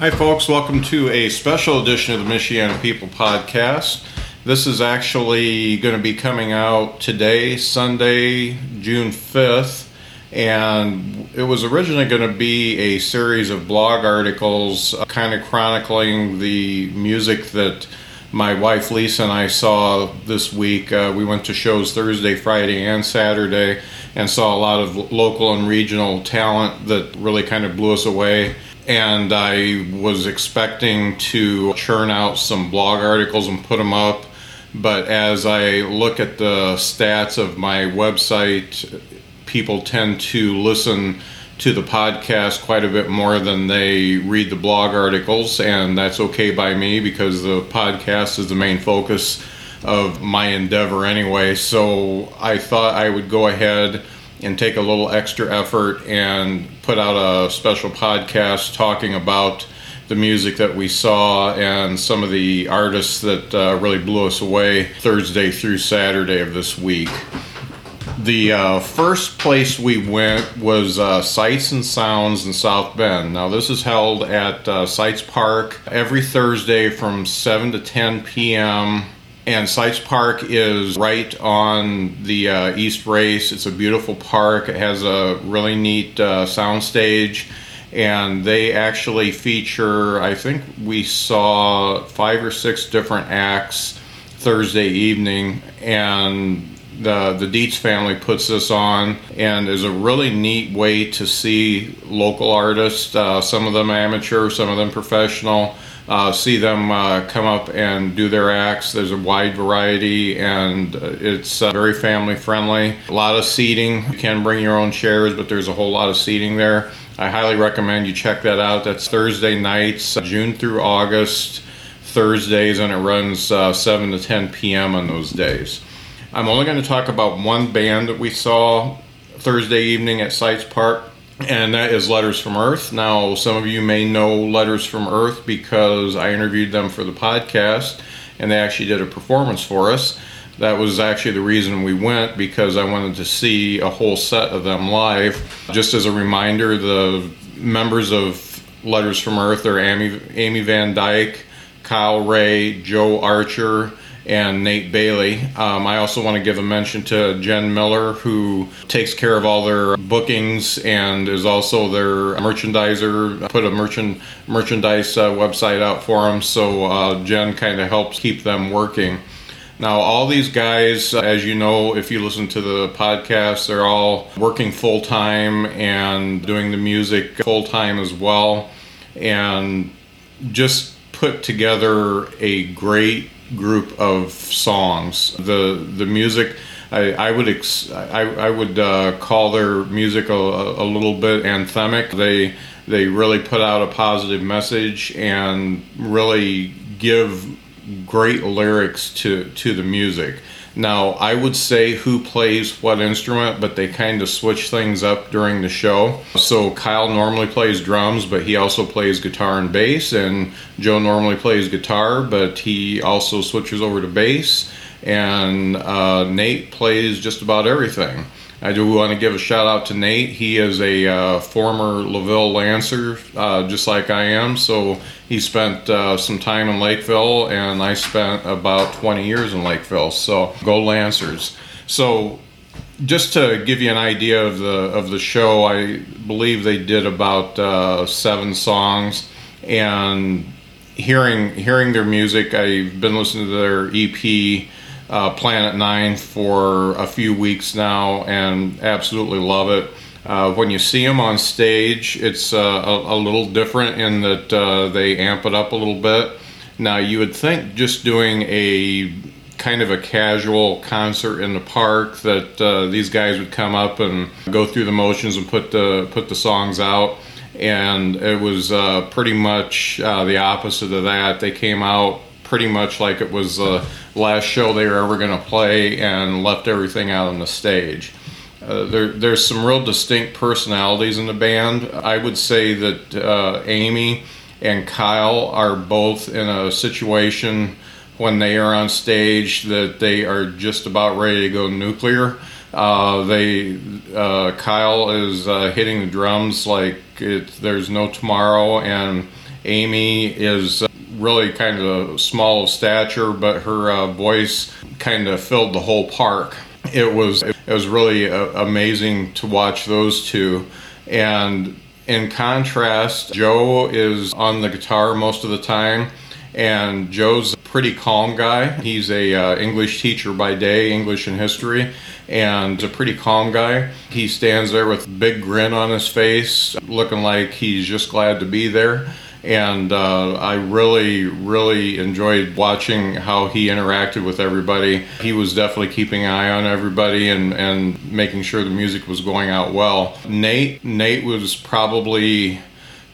Hi, folks. Welcome to a special edition of the Michiana People Podcast. This is actually going to be coming out today, Sunday, June 5th. And it was originally going to be a series of blog articles uh, kind of chronicling the music that my wife Lisa and I saw this week. Uh, we went to shows Thursday, Friday, and Saturday and saw a lot of local and regional talent that really kind of blew us away and I was expecting to churn out some blog articles and put them up. But as I look at the stats of my website, people tend to listen to the podcast quite a bit more than they read the blog articles, and that's okay by me because the podcast is the main focus of my endeavor anyway. So I thought I would go ahead and take a little extra effort and put out a special podcast talking about the music that we saw and some of the artists that uh, really blew us away Thursday through Saturday of this week. The uh, first place we went was uh, Sights and Sounds in South Bend. Now, this is held at uh, Seitz Park every Thursday from 7 to 10 p.m. And Seitz Park is right on the uh, East Race. It's a beautiful park. It has a really neat uh, sound stage. And they actually feature, I think we saw five or six different acts Thursday evening. And the, the Dietz family puts this on and is a really neat way to see local artists, uh, some of them amateur, some of them professional uh, see them uh, come up and do their acts. There's a wide variety and uh, it's uh, very family friendly. A lot of seating. You can bring your own chairs, but there's a whole lot of seating there. I highly recommend you check that out. That's Thursday nights, uh, June through August, Thursdays, and it runs uh, 7 to 10 p.m. on those days. I'm only going to talk about one band that we saw Thursday evening at Seitz Park and that is Letters from Earth. Now, some of you may know Letters from Earth because I interviewed them for the podcast, and they actually did a performance for us. That was actually the reason we went because I wanted to see a whole set of them live. Just as a reminder, the members of Letters from Earth are Amy, Amy Van Dyke, Kyle Ray, Joe Archer, and Nate Bailey. Um, I also want to give a mention to Jen Miller, who takes care of all their bookings and is also their merchandiser. Put a merchant merchandise uh, website out for them, so uh, Jen kind of helps keep them working. Now, all these guys, as you know, if you listen to the podcast, they're all working full time and doing the music full time as well, and just put together a great group of songs. The the music, I, I would ex, I, I would uh, call their music a, a little bit anthemic. They they really put out a positive message and really give great lyrics to to the music. Now, I would say who plays what instrument, but they kind of switch things up during the show. So, Kyle normally plays drums, but he also plays guitar and bass, and Joe normally plays guitar, but he also switches over to bass, and uh, Nate plays just about everything. I do want to give a shout out to Nate. He is a uh, former LaVille Lancer, uh, just like I am. So he spent uh, some time in Lakeville, and I spent about 20 years in Lakeville. So go Lancers. So just to give you an idea of the of the show, I believe they did about uh, seven songs, and hearing hearing their music, I've been listening to their EP. Uh, Planet Nine for a few weeks now, and absolutely love it. Uh, when you see them on stage, it's uh, a, a, little different in that uh, they amp it up a little bit. Now, you would think just doing a kind of a casual concert in the park that uh, these guys would come up and go through the motions and put the put the songs out. And it was uh, pretty much uh, the opposite of that. They came out pretty much like it was the last show they were ever going to play and left everything out on the stage. Uh, there, there's some real distinct personalities in the band. I would say that uh, Amy and Kyle are both in a situation when they are on stage that they are just about ready to go nuclear. Uh, they uh, Kyle is uh, hitting the drums like it, there's no tomorrow, and Amy is uh, really kind of small of stature, but her uh, voice kind of filled the whole park. It was it was really uh, amazing to watch those two, and in contrast, Joe is on the guitar most of the time, and Joe's a pretty calm guy. He's a uh, English teacher by day, English and history, and a pretty calm guy. He stands there with a big grin on his face, looking like he's just glad to be there. And uh, I really, really enjoyed watching how he interacted with everybody. He was definitely keeping an eye on everybody and, and making sure the music was going out well. Nate, Nate was probably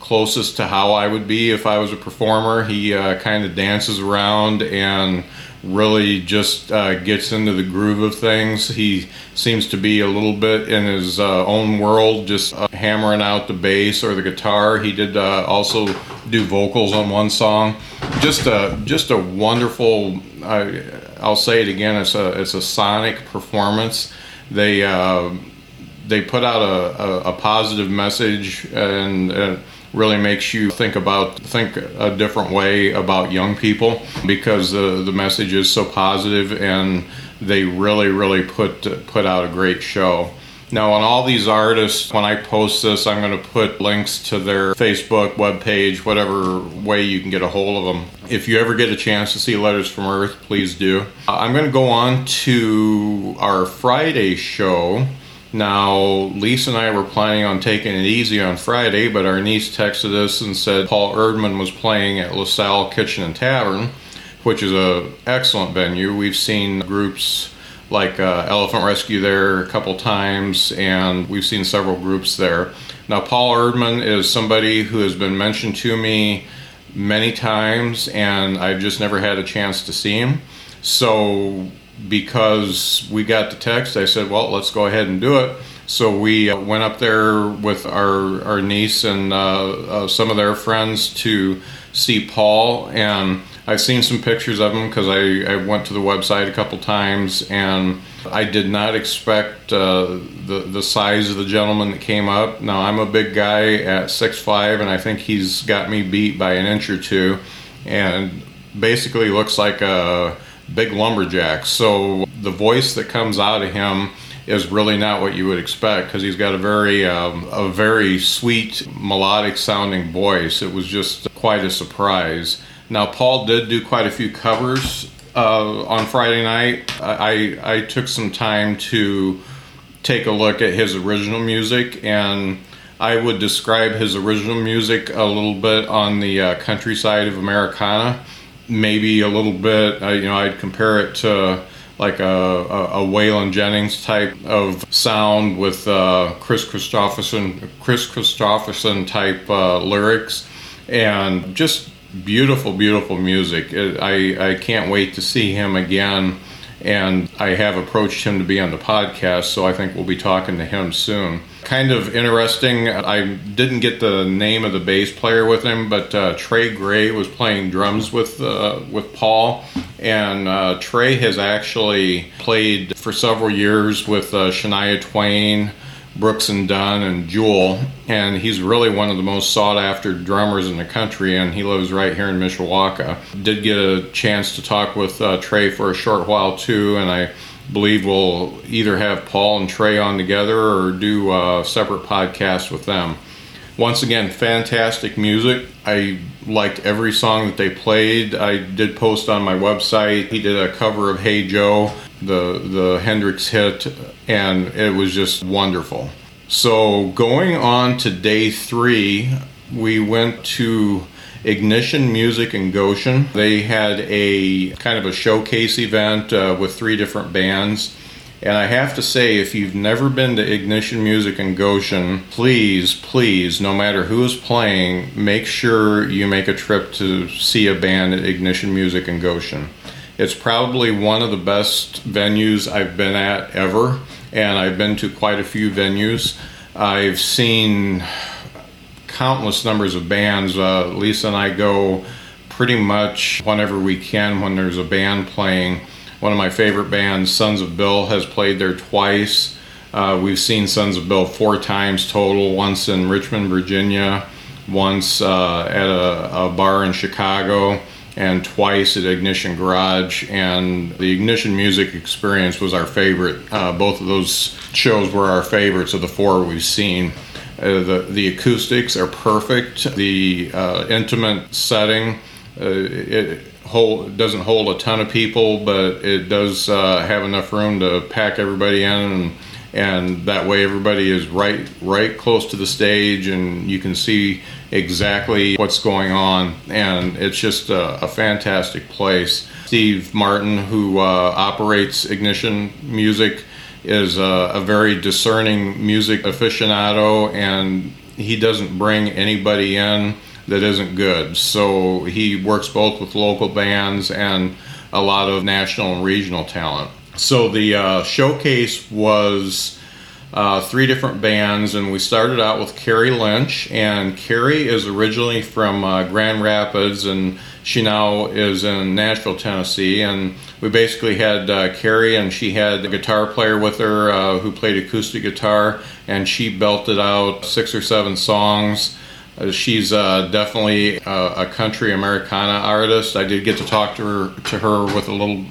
closest to how I would be if I was a performer. He uh, kind of dances around and really just uh, gets into the groove of things. He seems to be a little bit in his uh, own world, just uh, hammering out the bass or the guitar. He did uh, also do vocals on one song. Just a just a wonderful. I'll say it again. It's a it's a sonic performance. They uh, they put out a, a, a positive message and really makes you think about think a different way about young people because the the message is so positive and they really really put put out a great show. Now, on all these artists, when I post this, I'm going to put links to their Facebook, webpage, whatever way you can get a hold of them. If you ever get a chance to see Letters from Earth, please do. Uh, I'm going to go on to our Friday show now, Lisa and I were planning on taking it easy on Friday, but our niece texted us and said Paul Erdman was playing at LaSalle Kitchen and Tavern, which is a excellent venue. We've seen groups like uh, Elephant Rescue there a couple times, and we've seen several groups there. Now, Paul Erdman is somebody who has been mentioned to me many times, and I've just never had a chance to see him. So because we got the text, I said, well, let's go ahead and do it. So we uh, went up there with our, our niece and uh, uh, some of their friends to see Paul. And I've seen some pictures of him because I, I went to the website a couple times and I did not expect uh, the, the size of the gentleman that came up. Now, I'm a big guy at 6'5, and I think he's got me beat by an inch or two. And basically looks like a big lumberjack. So the voice that comes out of him is really not what you would expect because he's got a very um, a very sweet melodic sounding voice. It was just quite a surprise. Now Paul did do quite a few covers uh, on Friday night. I, I took some time to take a look at his original music and. I would describe his original music a little bit on the uh, countryside of Americana maybe a little bit. Uh, you know, I'd compare it to like a, a, a Waylon Jennings type of sound with uh, Kris Kristofferson, Kris Kristofferson type uh, lyrics, and just beautiful, beautiful music. I I can't wait to see him again. And I have approached him to be on the podcast, so I think we'll be talking to him soon kind of interesting. I didn't get the name of the bass player with him, but uh, Trey Gray was playing drums with uh, with Paul, and uh, Trey has actually played for several years with uh, Shania Twain. Brooks and Dunn and Jewel, and he's really one of the most sought after drummers in the country, and he lives right here in Mishawaka. Did get a chance to talk with uh, Trey for a short while too, and I believe we'll either have Paul and Trey on together or do a separate podcast with them. Once again, fantastic music. I liked every song that they played. I did post on my website. He did a cover of Hey Joe, the the Hendrix hit, and it was just wonderful. So going on to day three, we went to Ignition Music in Goshen. They had a kind of a showcase event uh, with three different bands. And I have to say, if you've never been to Ignition Music in Goshen, please, please, no matter who is playing, make sure you make a trip to see a band at Ignition Music in Goshen. It's probably one of the best venues I've been at ever, and I've been to quite a few venues. I've seen countless numbers of bands. Uh, Lisa and I go pretty much whenever we can when there's a band playing. One of my favorite bands, Sons of Bill, has played there twice. Uh, we've seen Sons of Bill four times total once in Richmond, Virginia, once uh, at a, a, bar in Chicago, and twice at Ignition Garage. And the Ignition Music Experience was our favorite. Uh, both of those shows were our favorites of the four we've seen. Uh, the, the acoustics are perfect. The uh, intimate setting, uh, it hold, doesn't hold a ton of people, but it does uh, have enough room to pack everybody in, and, and that way everybody is right right close to the stage, and you can see exactly what's going on. And it's just a, a fantastic place. Steve Martin, who uh, operates Ignition Music is a, a very discerning music aficionado, and he doesn't bring anybody in that isn't good. So he works both with local bands and a lot of national and regional talent. So the uh, showcase was uh, three different bands, and we started out with Carrie Lynch. And Carrie is originally from uh, Grand Rapids, and she now is in Nashville, Tennessee. And we basically had uh, Carrie, and she had a guitar player with her uh, who played acoustic guitar, and she belted out six or seven songs. Uh, she's uh, definitely a, a country Americana artist. I did get to talk to her to her with a little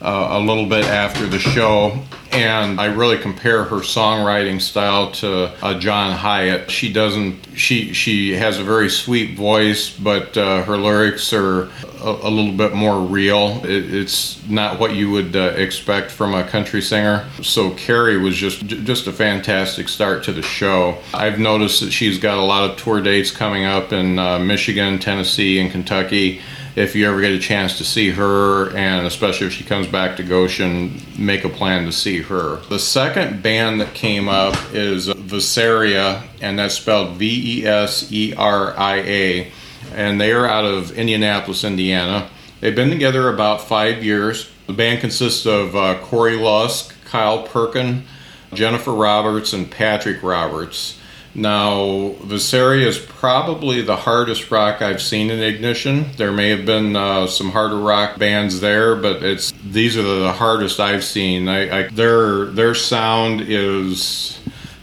uh, a little bit after the show, and I really compare her songwriting style to uh, John Hiatt. She doesn't. She she has a very sweet voice, but uh, her lyrics are a, a, little bit more real. It, it's not what you would uh, expect from a country singer. So Carrie was just just a fantastic start to the show. I've noticed that she's got a lot of tour dates coming up in uh, Michigan, Tennessee, and Kentucky if you ever get a chance to see her, and especially if she comes back to Goshen, make a plan to see her. The second band that came up is Veseria, and that's spelled V E S E R I A, and they are out of Indianapolis, Indiana. They've been together about five years. The band consists of uh, Corey Lusk, Kyle Perkin, Jennifer Roberts, and Patrick Roberts. Now, Veseria is probably the hardest rock I've seen in Ignition. There may have been uh, some harder rock bands there, but it's these are the hardest I've seen. I, I, their their sound is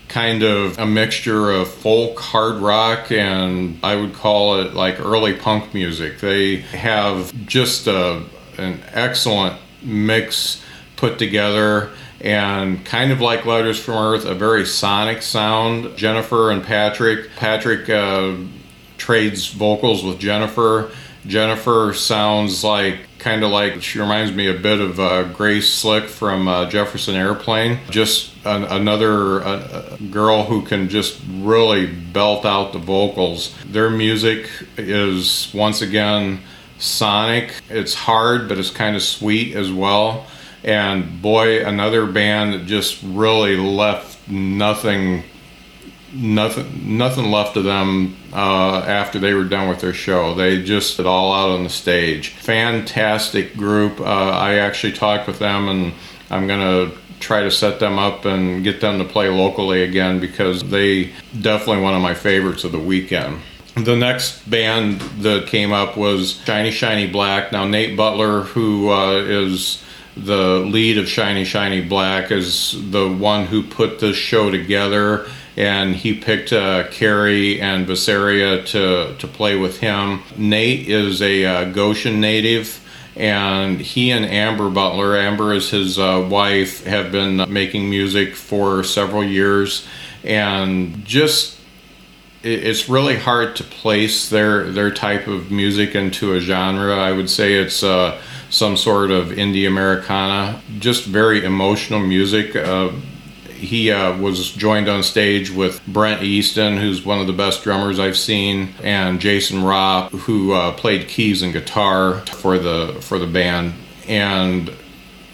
kind of a mixture of folk, hard rock, and I would call it like early punk music. They have just a, an excellent mix put together and kind of like Letters from Earth, a very sonic sound. Jennifer and Patrick. Patrick uh, trades vocals with Jennifer. Jennifer sounds like kind of like she reminds me a bit of uh, Grace Slick from uh, Jefferson Airplane. Just an, another uh, girl who can just really belt out the vocals. Their music is once again sonic. It's hard, but it's kind of sweet as well. And boy, another band that just really left nothing, nothing, nothing left of them uh, after they were done with their show. They just it all out on the stage. Fantastic group. Uh, I actually talked with them, and I'm gonna try to set them up and get them to play locally again because they definitely one of my favorites of the weekend. The next band that came up was Shiny Shiny Black. Now Nate Butler, who uh, is the lead of Shiny Shiny Black is the one who put this show together, and he picked uh, Carrie and Veseria to, to play with him. Nate is a uh, Goshen native, and he and Amber Butler, Amber is his uh, wife, have been making music for several years, and just it's really hard to place their their type of music into a genre. I would say it's uh, some sort of indie Americana, just very emotional music. Uh, he uh, was joined on stage with Brent Easton, who's one of the best drummers I've seen, and Jason Ropp, who uh, played keys and guitar for the for the band. And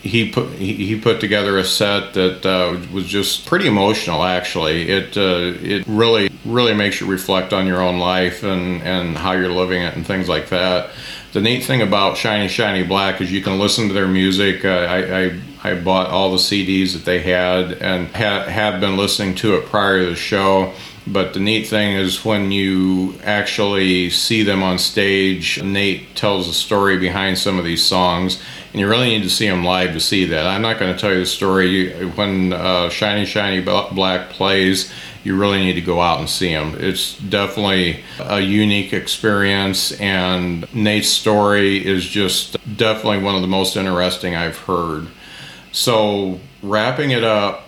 he put he, he put together a set that uh, was just pretty emotional. Actually, it uh, it really really makes you reflect on your own life and and how you're living it and things like that. The neat thing about Shiny Shiny Black is you can listen to their music. Uh, I, I I bought all the CDs that they had and ha- have been listening to it prior to the show. But the neat thing is when you actually see them on stage, Nate tells a story behind some of these songs, and you really need to see them live to see that. I'm not going to tell you the story. When uh, Shiny Shiny Black plays, you really need to go out and see them. It's definitely a unique experience, and Nate's story is just definitely one of the most interesting I've heard. So, wrapping it up,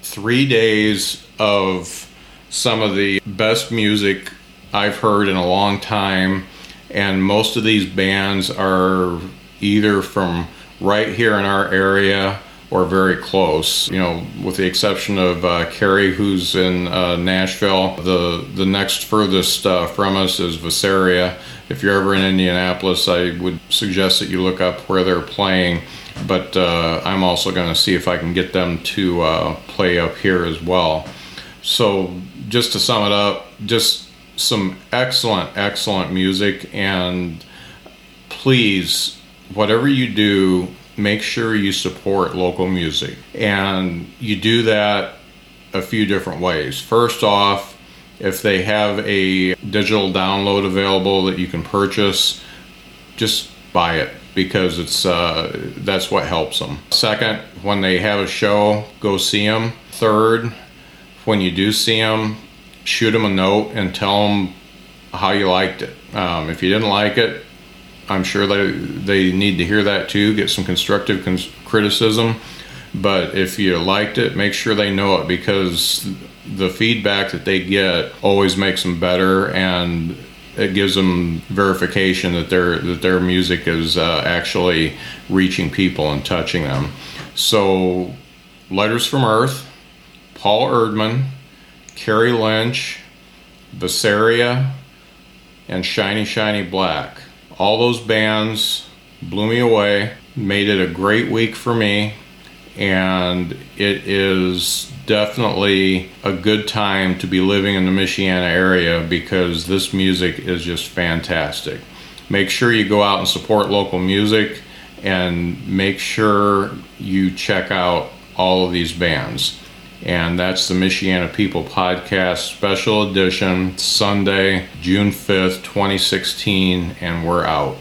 three days of some of the best music I've heard in a long time, and most of these bands are either from right here in our area or very close. You know, with the exception of uh, Carrie, who's in uh, Nashville. The the next furthest uh, from us is Veseria. If you're ever in Indianapolis, I would suggest that you look up where they're playing but uh, I'm also going to see if I can get them to uh, play up here as well. So, just to sum it up, just some excellent, excellent music, and please, whatever you do, make sure you support local music. And you do that a few different ways. First off, if they have a digital download available that you can purchase, just buy it because it's uh, that's what helps them. Second, when they have a show, go see them. Third, when you do see them, shoot them a note and tell them how you liked it. Um, if you didn't like it, I'm sure they they need to hear that too. Get some constructive cons- criticism. But if you liked it, make sure they know it because the feedback that they get always makes them better and it gives them verification that their that their music is uh, actually reaching people and touching them. So, Letters from Earth, Paul Erdman, Carrie Lynch, Veseria, and Shiny Shiny Black. All those bands blew me away, made it a great week for me, and it is definitely a good time to be living in the Michiana area because this music is just fantastic. Make sure you go out and support local music and make sure you check out all of these bands. And that's the Michiana People Podcast Special Edition, Sunday, June 5th, 2016, and we're out.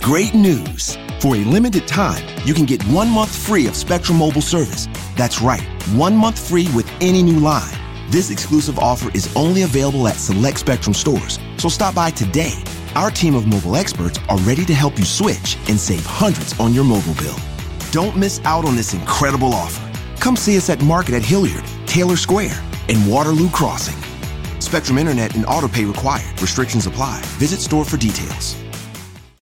Great news! For a limited time, you can get one month free of Spectrum Mobile service. That's right, one month free with any new line. This exclusive offer is only available at select Spectrum stores, so stop by today. Our team of mobile experts are ready to help you switch and save hundreds on your mobile bill. Don't miss out on this incredible offer. Come see us at Market at Hilliard, Taylor Square, and Waterloo Crossing. Spectrum Internet and autopay required. Restrictions apply. Visit store for details.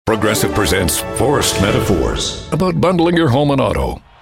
Progressive presents Forced Metaphors about bundling your home and auto.